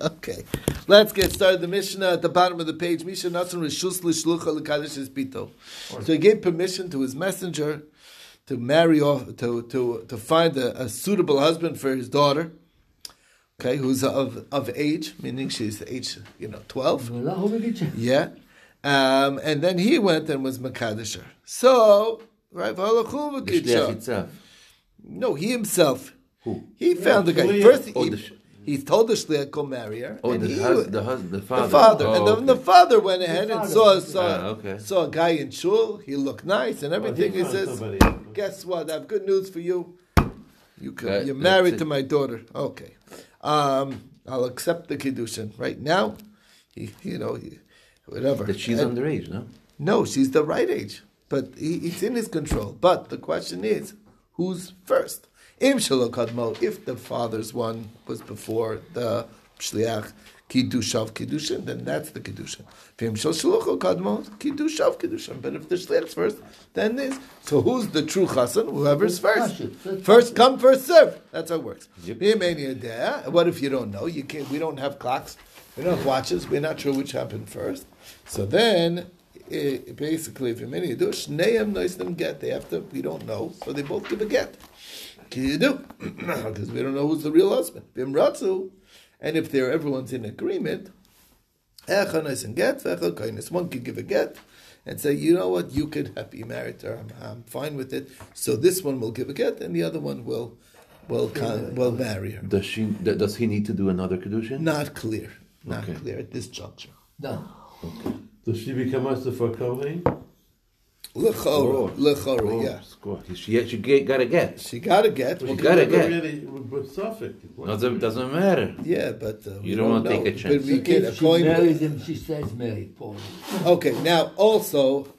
okay, let's get started. The Mishnah at the bottom of the page. Misha Nasan Rishus Lishlucha Lekadish Bito. So he gave permission to his messenger to marry off to to to find a, a suitable husband for his daughter. Okay, who's of of age, meaning she's age you know twelve. Yeah, um, and then he went and was Makadisher. So right, no, he himself. Who? He found the guy first. He, he told the shliach go marry her. Oh, and the, he, hus- the, hus- the father. the father, Oh, and okay. the father went ahead and saw saw, Ah, okay. saw a guy in shul. He looked nice and everything. he found says, somebody. "Guess what? I have good news for you. You can, That- you're married to my daughter. Okay, um, I'll accept the kiddushin right now. He, you know, he, whatever. That she's And- underage, no? no, she's the right age, but he, it's in his control. But the question is, who's first? Im if the father's one was before the shliach kiddushav kiddushin, then that's the kiddushin. Im shel kadmo kiddushav kiddushin. But if the shliach's first, then this. So who's the true chassan? Whoever's first. First come, first serve. That's how it works. What if you don't know? You can't. We don't have clocks. We don't have watches. We're not sure which happened first. So then it, basically, if you're many do shneim nois them get. They have to. We don't know, so they both give a get. Can you do? Because we don't know who's the real husband. Bim ratzu, and if they're everyone's in agreement, echa nois and get, vecha kainis. One could give a get and say, you know what, you could be married to her. I'm, I'm fine with it. So this one will give a get, and the other one will will con- will marry her. Does she? Does he need to do another kedushin? Not clear. Not Okay. clear at this juncture. No. Does she become us for Kohen? Lechora, lechora, yeah. score. She, she get, got to get. She got to get. She got to get. Really, with Suffolk. Doesn't, doesn't matter. Yeah, but uh, You don't wanna know. take a chance. But we can, If she according marries him, she stays married, Paul. okay, now also,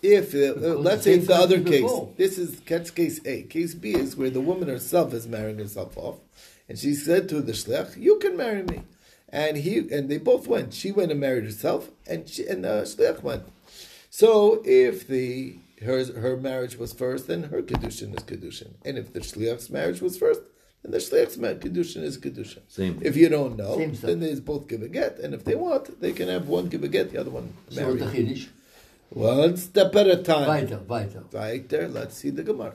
if uh, uh, let's say it's the other case, before. this is catch case A. Case B is where the woman herself is marrying herself off, and she said to the shliach, "You can marry me," and he and they both went. She went and married herself, and she, and the shliach went. So if the her her marriage was first, then her kedushin is kedushin, and if the shliach's marriage was first, then the shliach's ma- kedushin is kedushin. Same. If you don't know, Same then they both give a get, and if they want, they can have one give a get, the other one So marry. the Chiddush. One step at a time. Weiter, weiter. Right there, let's see the Gemara.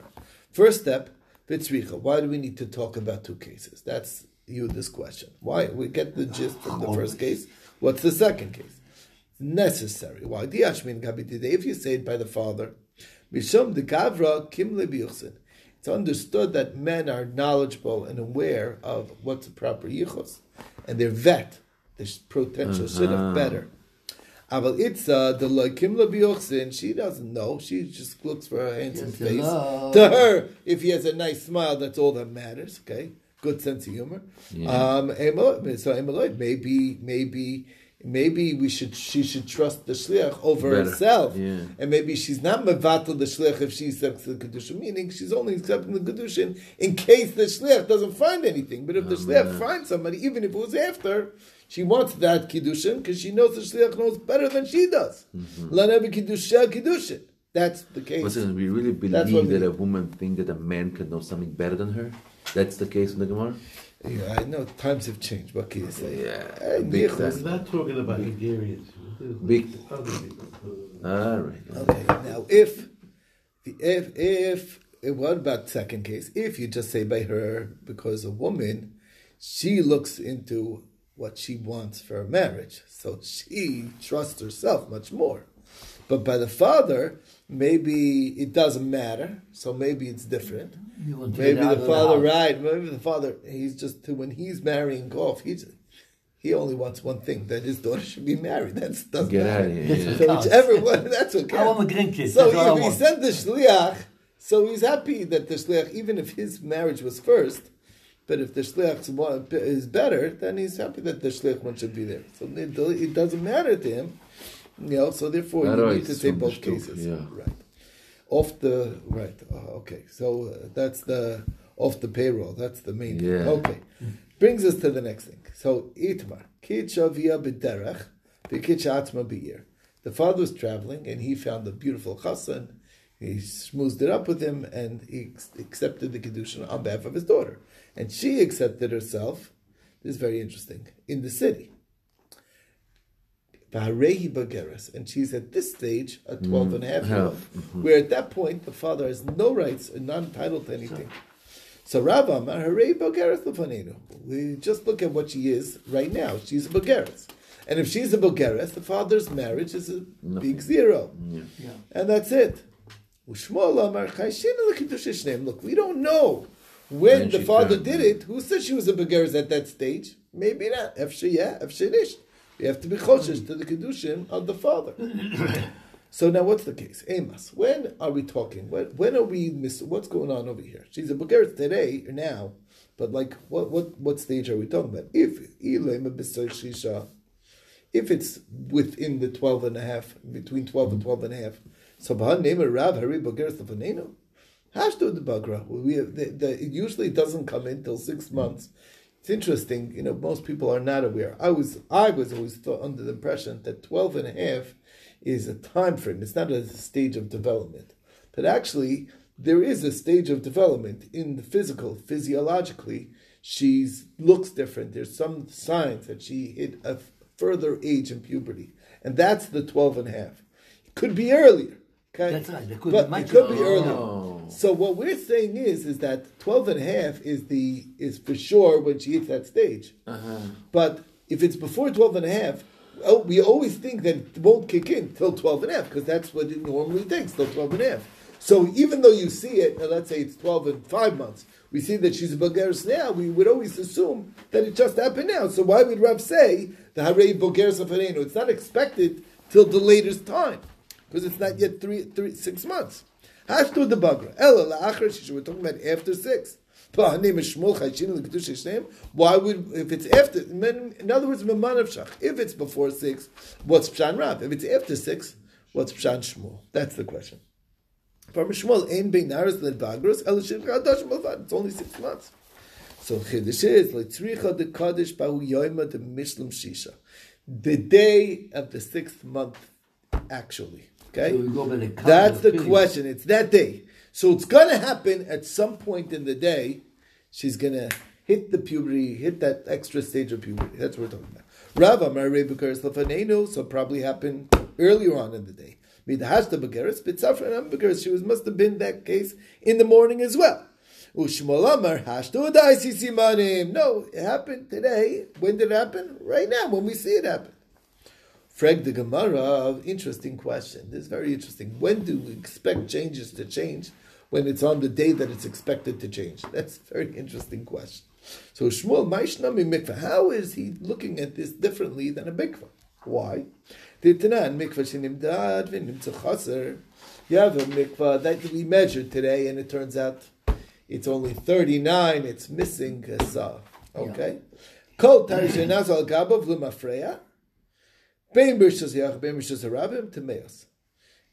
First step, Vitzricha. Why do we need to talk about two cases? That's you this question. Why? We get the gist from the first case. What's the second case? Necessary. Why? If you say it by the father, Mishum de Gavra Kim Lebiuchsin. It's understood that men are knowledgeable and aware of what's a proper yichus, and they're vet. Their potential should have better. Aval Itza, the Loikim Labiyochsin, she doesn't know. She just looks for her handsome Yes, face. hello. To her, if he has a nice smile, that's all that matters. Okay, good sense of humor. Um, so Emeloid, maybe, maybe, maybe we should. She should trust the shliach over Better, herself, yeah. and maybe she's not mevatel the shliach if she accepts the kedushin. Meaning, she's only accepting the kedushin in case the shliach doesn't find anything. But if the oh, shliach finds somebody, even if it was after. She wants that kiddushin because she knows the shliach knows better than she does. Mm-hmm. Laneva kiddushin kiddushin. That's the case. Listen, we really believe that a woman thinks that a man can know something better than her? That's the case in the Gemara? Yeah, I know times have changed. What can you say? Yeah, Hey, big Nicholas. We're not talking about Hungarians. Big. Other people. All right. Okay, now if the if if what about second case? If you just say by her because a woman, she looks into what she wants for a marriage, so she trusts herself much more. But by the father, maybe it doesn't matter. So maybe it's different. You Maybe the father, right? Maybe the father, he's just when he's marrying off, he's he only wants one thing that his daughter should be married. That's doesn't Get matter. out of here. Yeah. So whichever one, that's okay. I want my grandkids. So That's if he sent the shliach, so he's happy that the shliach, even if his marriage was first, but if the shliach is better, then he's happy that the shliach one should be there. So it, it doesn't matter to him, you know. So therefore, you need to say both cases, yeah. right? Off the right, uh, okay. So uh, that's the off the payroll. That's the main. thing. Okay, brings us to the next thing. So itmar kid shavia b'derech v'kid atma b'ir. The father was traveling and he found a beautiful chassan. He smoothed it up with him and he accepted the kedushin on behalf of his daughter. And she accepted herself, This is very interesting. In the city. And she's at this stage, a 12 and a half year old, where at that point the father has no rights and not entitled to anything. So Rava Maharei Bageras Lefanenu. We just look at what she is right now. She's a Bageras. And if she's a Bageras, the father's marriage is a big zero. Yeah. And that's it. Ushmol Amar Chayshina L'Kiddush Shneim. Look, we don't know when When the father did it. Who said she was a Begeres at that stage? Maybe not. Efshe yeah, We have to be choshesh to the Kedushin of the father. so now what's the case? Amos, when are we talking? When, are we, miss, what's going on over here? She's a Begeres today, or now, but like, what, what, what stage are we talking about? If if it's within the 12 and a half, between 12 and 12 and a half, so Nemer Rav Hari Lefanenu. Hashdu the Bagra. We have, the, the, it usually doesn't come in till six months. It's interesting, you know, most people are not aware. I was I was always thought, under the impression that 12 and a half is a time frame. It's not a stage of development. But actually, there is a stage of development in the physical, physiologically. She looks different. There's some signs that she hit a further age in puberty. And that's the 12 and a half. It could be earlier. Okay? That's right. It could but be it could be earlier. earlier. Oh. So what we're saying is, is that 12 and a half is the is for sure when she hits that stage. Uh-huh. But if it's before 12 and a half, oh, we always think that it won't kick in till 12 and a half because that's what it normally takes, till 12 and a half. So even though you see it, let's say it's 12 and 5 months, we see that she's a Bulgaris now, we would always assume that it just happened now. So why would Rav say the Harei Bulgaris of Harenu? It's not expected till the latest time because it's not yet three, three, six months. Hashtu the bagra. Ella la'achar shisha. We're talking about after six. Why would if it's after? In other words. If it's before six, what's pshan rav? If it's after six, what's pshan shmuel? That's the question. From Shmuel, ein bein naris led bagros el shir chadash malvad. It's only six months. So chiddush is leitzricha de kaddish ba'u yoyma de mishlam shisha. The day of the sixth month, actually. Okay, So we go by the that's the periods. question. It's that day. So it's going to happen at some point in the day. She's going to hit the puberty, hit that extra stage of puberty. That's what we're talking about. Rava Mary Begaris Lafanenu, so probably happened earlier on in the day. Midhashta Begaris, Bitzafran Begaris, she was must have been that case in the morning as well. Ushmolamar Hashtu Simanim. No, it happened today. When did it happen? Right now, when we see it happen. Frag the Gemara, interesting question. This is very interesting. When do we expect changes to change? When it's on the day that it's expected to change? That's a very interesting question. So Shmuel, Maishnami mikvah. How is he looking at this differently than a mikvah? Why? Titanan mikvah shenimdad v'nimtza chaser. You have a mikvah that we measured today, and it turns out it's only 39. It's missing a. Okay? Kol tarishenaz al gabav l'mafreya.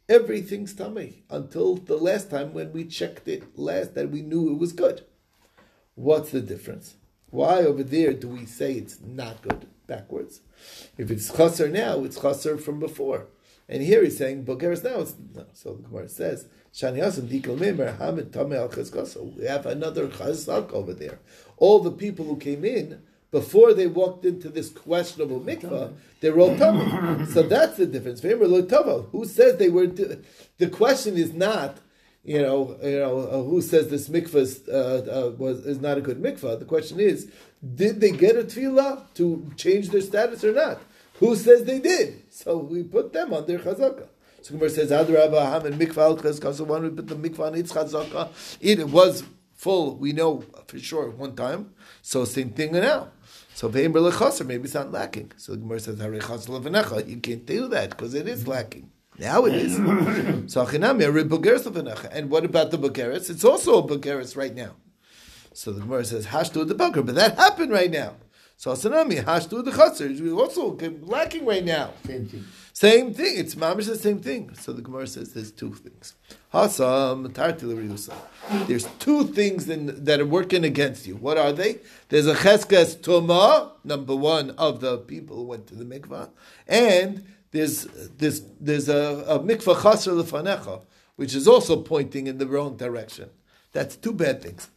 Everything's tummy until the last time when we checked it last that we knew it was good. What's the difference? Why over there do we say it's not good backwards? If it's chaser now, it's chaser from before. And here he's saying Bulgaris now. It's, no. So the Gemara says, Shani Hasan Dikal Mimer Hamid Tamei Al. We have another chazak over there. All the people who came in before they walked into this questionable mikvah, they were all tummy. so that's the difference. Remember, lo tava. Who says they were? The question is not you know, you know, uh, who says this mikvah uh, uh, was is not a good mikvah? The question is, did they get a tefillah to change their status or not? Who says they did? So we put them on their chazaka. So Gemara says, Adrabah, and mikvah al. One we put the mikvah on its chazaka. It was full. We know for sure one time. So same thing now. So ve'im maybe it's not lacking. So the Gemara says, Harei levanecha. You can't do that because it is mm-hmm. lacking. Now it is. so achinami bugeres levanecha. And what about the bugeres? It's also a bugeres right now. So the Gemara says hashtu the bugger, but that happened right now. So asanami hashtu the chaser is also lacking right now. Same thing. Same thing. It's mamish the same thing. So the Gemara says there's two things. Hasam There's two things in, that are working against you. What are they? There's a cheskes toma, number one of the people who went to the mikvah, and there's there's there's a, a mikvah chaser lefanecha, which is also pointing in the wrong direction. That's two bad things.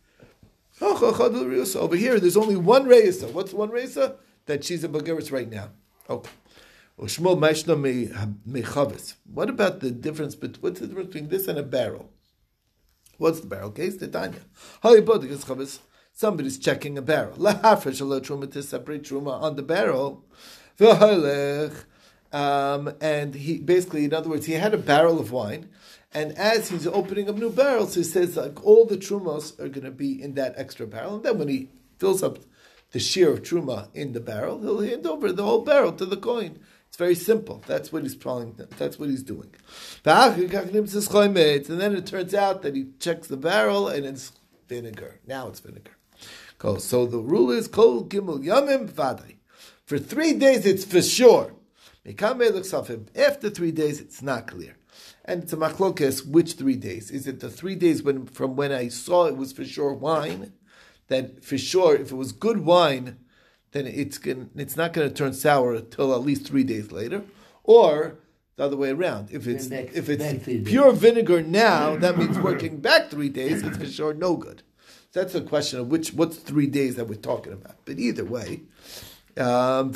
Oh, Over here, there's only one reisa. What's one reisa? That she's a Bulgaris right now. Okay. What about the difference between what's the difference between this and a barrel? What's the barrel case? Titania. Somebody's checking a barrel. Separate truma on the barrel. Um, and he basically, in other words, he had a barrel of wine, and as he's opening up new barrels, he says like all the trumos are going to be in that extra barrel, and then when he fills up the shear of truma in the barrel, he'll hand over the whole barrel to the coin. It's very simple. That's what he's probably, That's what he's doing. And then it turns out that he checks the barrel and it's vinegar. Now it's vinegar. So the rule is kol gimel yamim vaday. For three days, it's for sure. After three days, it's not clear. And it's a machlokes, which three days? Is it the three days when from when I saw it was for sure wine? That for sure, if it was good wine, then it's going it's not going to turn sour until at least three days later, or the other way around. If it's if it's pure vinegar now, that means working back three days. It's for sure no good. So That's the question of which what's three days that we're talking about. But either way, um,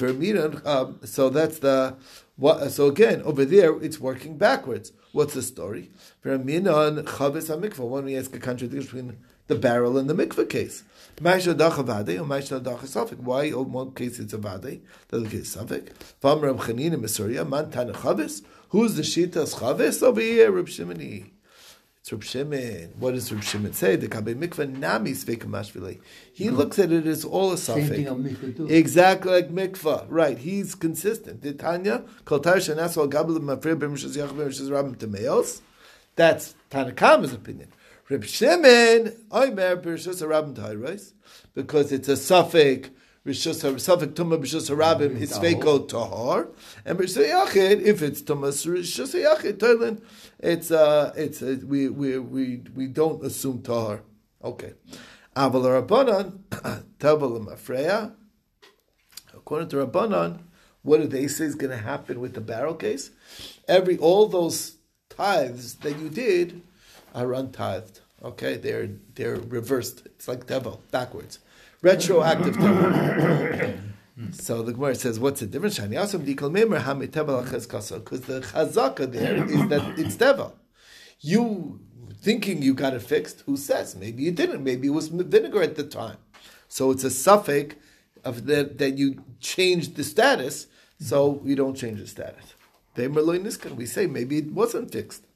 um, so that's the what, so again over there it's working backwards. What's the story? When we ask a contradiction between the barrel and the mikvah case. Why in one case it's a vade, the other case suffik? Who's the shita chavis over here? Reb Shimoni. It's Reb Shimon. What does Reb Shimon say? The kabe mikvah nami sveikamashvili. He mm-hmm. looks at it as all a suffix. Exactly like mikvah. Right. He's consistent. The Tanya, kol tar shanasol gabel mafrir b'mishas yachim b'mishas rabim temeos. That's Tanakama's opinion. Reb Shimon, Oimer b'rishas rabim tayros, because it's a suffix Rishus Safik Tuma B'Rishus Harabim is Feiko Tahar, and B'Rishus Yachid if it's Tumas Rishus Yachid Toilin, it's uh it's uh, we we we we don't assume Tahar. Okay, Aval Rabbanan Tavel Mafreya. According to Rabbanan, what do they say is going to happen with the barrel case? Every all those tithes that you did are untithed. Okay, they're they're reversed. It's like devil backwards retroactive so the Gemara says, what's the difference? Because the chazaka there is that it's teva. You thinking you got it fixed, who says? Maybe you didn't. Maybe it was vinegar at the time. So it's a suffix of that, that you changed the status, so you don't change the status. We say maybe it wasn't fixed.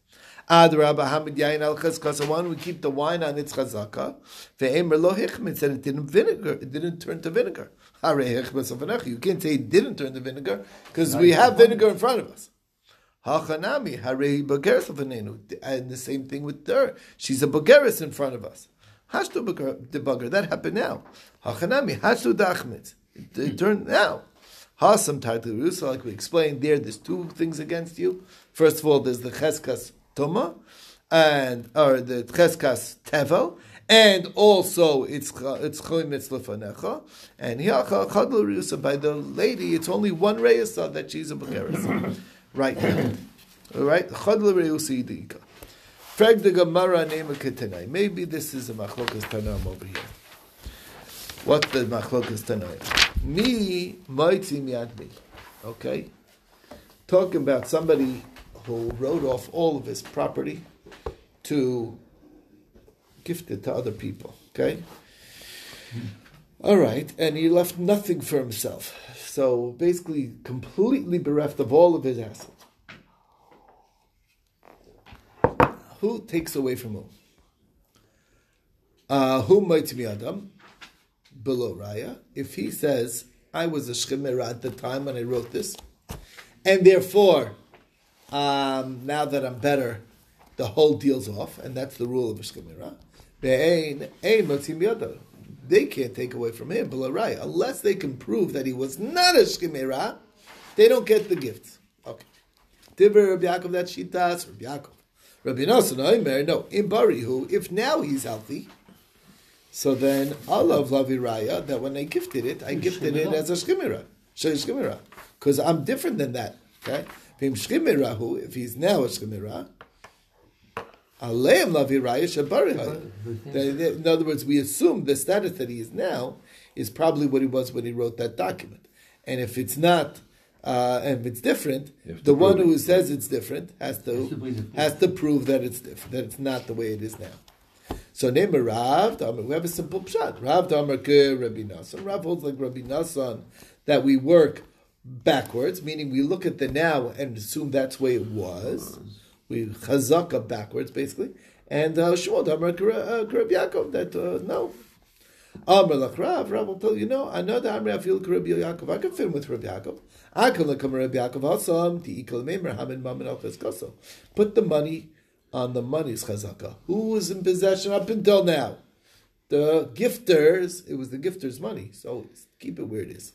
Ad Rabba Hamid Yain al Chazkasa. One we keep the wine on its chazaka. Ve'emer lo hichmet said it didn't vinegar. It didn't turn to vinegar. You can't say it didn't turn to vinegar because we have vinegar in front of us. Hachanami harei bageres and the same thing with her. She's a bageres in front of us. Hashtu the bugger that happened now. Hachanami hashtu dachmet. It turned now. Hasam tartirusa, like we explained there. There's two things against you. First of all, there's the cheskas tuma, and or the cheskas tevel, and also it's it's choymitz lefanecha, and hiacha chadl reusa by the lady. It's only one reyesa that she's a begeris, right? All right, chadl reusa yidika. Frag the Gemara name of Ketanai. Maybe this is a machlokas tanam over here. What the machlokas tanai? Me moitzi yad me. Okay, talking about somebody who wrote off all of his property to gift it to other people. Okay? All right, and he left nothing for himself. So basically, completely bereft of all of his assets. Who takes away from whom? Uh, who might be Adam? Below Raya. If he says, I was a Shemira at the time when I wrote this, and therefore um, now that I'm better, the whole deal's off, and that's the rule of Ishkamira. They can't take away from him, right? Unless they can prove that he was not a Shkimera, they don't get the gift. Okay. Diver Rabbi Yaakov, that Shitas, Rabbi Yaakov. Rabbi Nosson, Oimer, no, in Barihu, if now he's healthy, so then Allah of Laviraya, that when I gifted it, I gifted it as a Shkimera. Shkimera. Because I'm different than that. Okay? If he's now a shchimira, Aleim lavi In other words, we assume the status that he is now is probably what he was when he wrote that document. And if it's not, uh, and if it's different, You have to the one who it. says it's different has to Has to be the- has to prove that it's different, that it's not the way it is now. So name Rav, Damar, we have a simple pshat. Rav Damar Rabbi Nassan. Rav holds like Rabbi Nassan that we work backwards, meaning we look at the now and assume that's the way it was. We chazaka backwards, basically. And uh, Shmuel Damar ke uh, Yaakov that uh, no. Amr lach Rav, will tell you, no, I know that I feel Rabbi Yaakov. I can fit with Rabbi Yaakov. I can look at Rabbi Yaakov Hasam, the Ikal Meimer, Hamin Mamin Al Chazkaso. Put the money on the money's chazaka. Who was in possession up until now? The gifters, it was the gifters' money. So keep it where it is.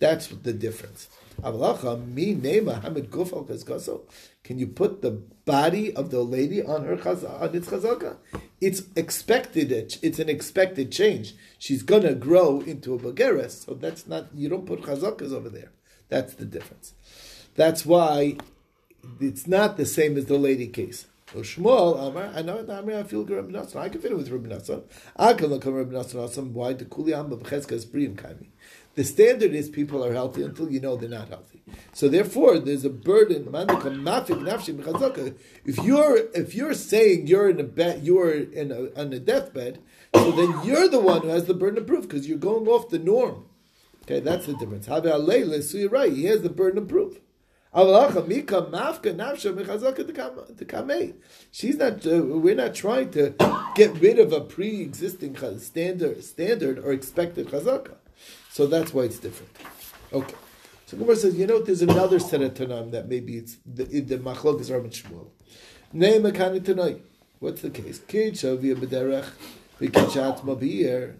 That's the difference. Can you put the body of the lady on her on its chazaka? It's expected. It's an expected change. She's gonna grow into a bageres. So that's not. You don't put chazakas over there. That's the difference. That's why it's not the same as the lady case. Shmuel Amar, I know Amar I feel good Rabbi Nassan. I can fit it with Rabbi Nassan. I can look at Rabbi Nassan. Why the Kuli Am B'Chezka is Briim Kaimi. The standard is people are healthy until you know they're not healthy. So therefore, there's a burden. If you're if you're saying you're in a bed, you're in a, on a deathbed, so then you're the one who has the burden of proof because you're going off the norm. Okay, that's the difference. So you're right. He has the burden of proof. She's not. Uh, we're not trying to get rid of a pre-existing standard, standard or expected chazaka. So that's why it's different. Okay. So Gemara says, you know, there's another set of tanam that maybe it's the, the machlok is Rabbi Shmuel. Name a tonight. What's the case? Kid shavia b'derech v'kichat mabir.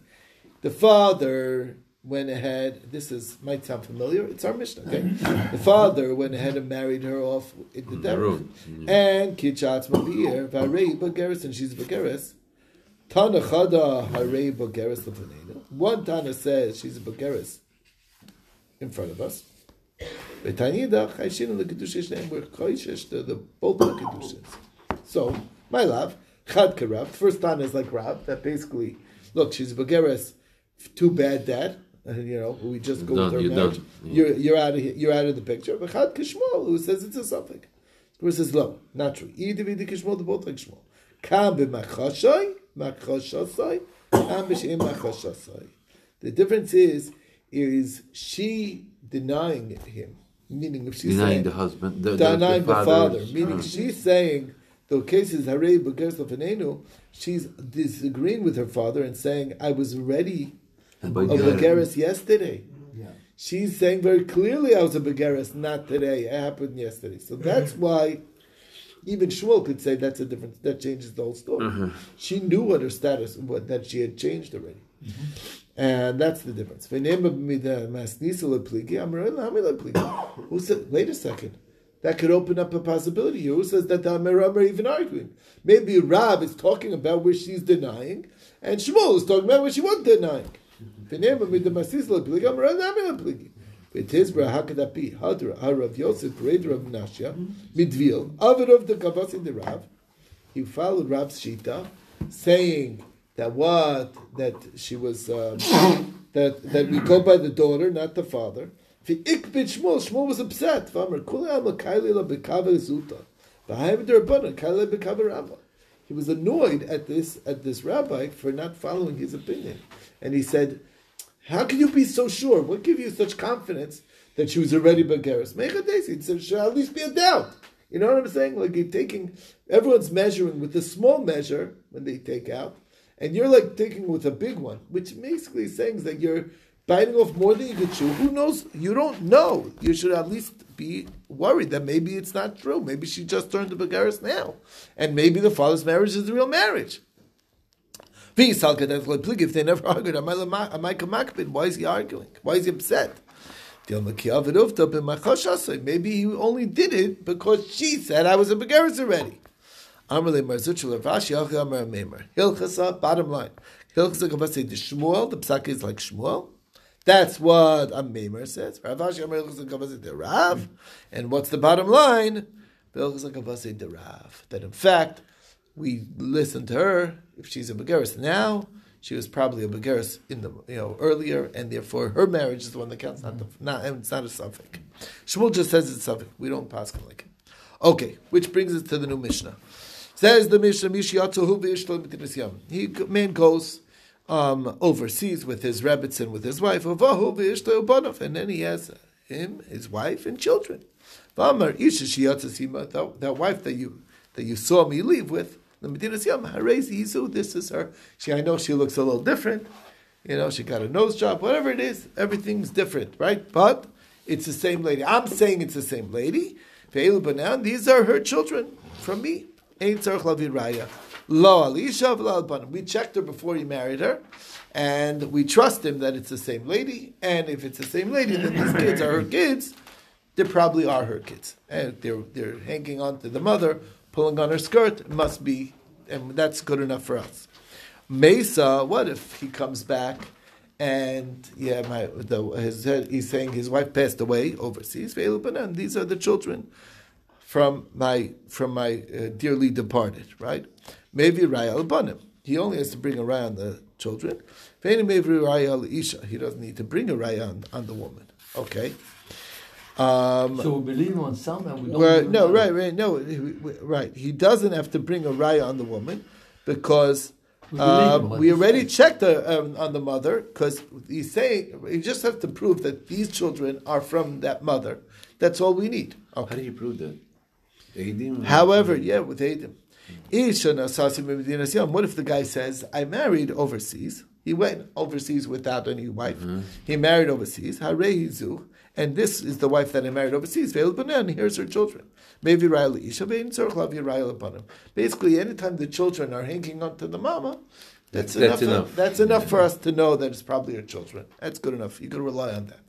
The father went ahead. This is might sound familiar. It's our Mishnah. Okay, the father went ahead and married her off in the derech, and kichat mabir v'arei bageres, and she's bageres. Tana chada harei bageres lefanenu. One Tana says she's a bageres in front of us. Chayshin lekedusha shneim. We're chayshish to the both the kedushas. So my love, chad karav. First Tana is like Rav. That basically, look, she's a bageres. Too bad, dad. And you know, we just go Done, with her you're marriage. done. Yeah. You're you're out of here, you're out of the picture. But chad kishmol, who says it's a suffix. Who says no, not true. Either v'di kishmol, they're both like shmol. Kam b'machashay, machashasay, kam b'sheim machashasay. The difference is, is she denying him, meaning if she's Denying saying, the husband, the, the, denying the, father, meaning Ah. she's saying the case is Harei Begeres Lefanenu, she's disagreeing with her father and saying, I was ready A of Begeres. Begeres yesterday. Yeah. She's saying very clearly I was a Begeres, not today. It happened yesterday. So that's why even Shmuel could say that's a difference. That changes the whole story. Uh-huh. She knew what her status, what that she had changed already. Mm-hmm. And that's the difference. Who said, wait a second. That could open up a possibility. Who says that the Ameram are even arguing? Maybe Rab is talking about where she's denying, and Shmuel is talking about where she wasn't denying. Mm-hmm. V'tizbra how could that be? Hadra Harav Yosef Red Rav Nashya Midvil of the Kavasi the Rav. He followed Rav's shita, saying that what that she was um, that that we go by the daughter, not the father. V'ikbit Shmuel Shmuel was upset. V'amar Kula Ama Kaili La Bekava Zuta. V'hayim Derabana Kaili Bekava Rava. He was annoyed at this at this rabbi for not following his opinion, and he said. How can you be so sure? What gives you such confidence that she was already Bageris? Mechadesi, there should at least be a doubt. You know what I'm saying? Like you're taking, everyone's measuring with a small measure when they take out, and you're like taking with a big one, which basically saying that you're biting off more than you could chew. Who knows? You don't know. You should at least be worried that maybe it's not true. Maybe she just turned to Bageris now, and maybe the father's marriage is the real marriage. If they never argued, am I kamakbid? Why is he arguing? Why is he upset? Maybe he only did it because she said I was a begaris already. Hilchasa, uh, bottom line. Hilchasa kavase the Shmuel, the psak is like Shmuel. That's what a Maimer says. Rav Ashi Amar Hilchasa kavase the Rav. And what's the bottom line? Hilchasa kavase the Rav. That in fact, we listen to her. If she's a begaris now, she was probably a begaris in the you know earlier, and therefore her marriage is the one that counts. Not the, not it's not a suffix. Shmuel just says it's suffix. We don't pass like it. Okay, which brings us to the new Mishnah. Says the Mishnah, Mishiyatzuhu v'ishlo b'tinas yam. He man goes um, overseas with his rabbits and with his wife, Avahu v'ishlo banov, and then he has him, his wife, and children. V'amar isha shiyatzasima, that that wife that you that you saw me leave with, the Medinas Yam, Harezi this is her. She, I know she looks a little different. You know, she got a nose job, whatever it is, everything's different, right? But it's the same lady. I'm saying it's the same lady. These are her children from me. Lavi raya. Lo alisha. We checked her before he married her, and we trust him that it's the same lady. And if it's the same lady, then these kids are her kids. They probably are her kids, and they're they're hanging on to the mother, pulling on her skirt. Must be, and that's good enough for us. Mesa, what if he comes back and yeah, my the, his, he's saying his wife passed away overseas. And these are the children from my from my uh, dearly departed. Right? Maybe Raya Albanim. He only has to bring a raya on the children. He doesn't need to bring a raya on, on the woman. Okay. Um, So we believe on some and we don't. where, no, on right, right, no, he- right. He doesn't have to bring a raya on the woman because We um, we already says. checked the, um, on the mother because he's saying you just have to prove that these children are from that mother. That's all we need. How do you prove that? Eidim? However, yeah, with Adam. Isha nasasim b'medinas yam. What if the guy says, I married overseas? He went overseas without any wife. He married overseas. And this is the wife that I married overseas. Banan, here's her children. Maybe Ra'el Isha, ve'in tzorch lavi Ra'el banim. Basically, anytime the children are hanging on to the mama, that's, That's enough. enough. That's enough for us to know that it's probably her children. That's good enough. You can rely on that.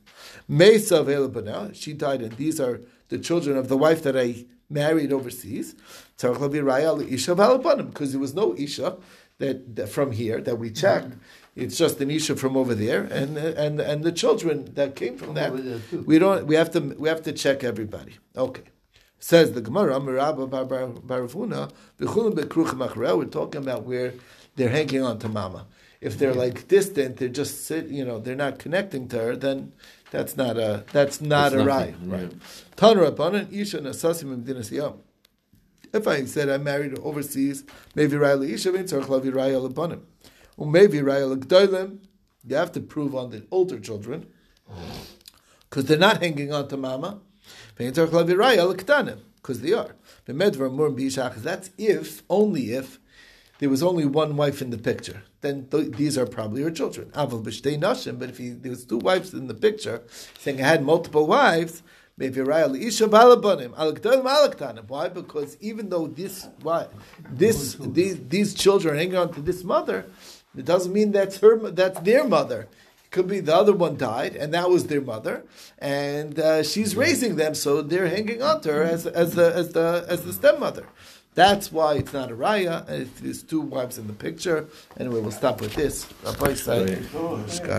Mesa she died, and these are the children of the wife that I married overseas. Tzarech lavi Ra'el Isha ve'el banim, because there was no Isha that, that from here that we checked. It's just an isha from over there, and and and the children that came from that. over there too. We don't. We have to. We have to check everybody. Okay. Says the Gemara, Merabba bar bar- Barafuna. We're talking about where they're hanging on to mama. If they're like distant, they're just sit. You know, they're not connecting to her. Then that's not a. That's not That's a right. Right. Tanur Rabbanan Isha Nasasim Medinas Yam. If I said I married overseas, maybe Riley Isha means or Chlavi Raya Lebanim. Maybe Raya you have to prove on the older children, because they're not hanging on to mama. Because they are. That's if, only if, there was only one wife in the picture. Then th- these are probably her children. Aval b'shtei nashim. But if he, there was two wives in the picture, saying I had multiple wives, maybe Raya isha balabanim alakdalim alaktanim. Why? Because even though this why this these, these children are hanging on to this mother, it doesn't mean that's her. That's their mother. It could be the other one died, and that was their mother, and uh, she's raising them, so they're hanging on to her as as the as the as the stepmother. That's why it's not a raya. and There's two wives in the picture. Anyway, we'll stop with this.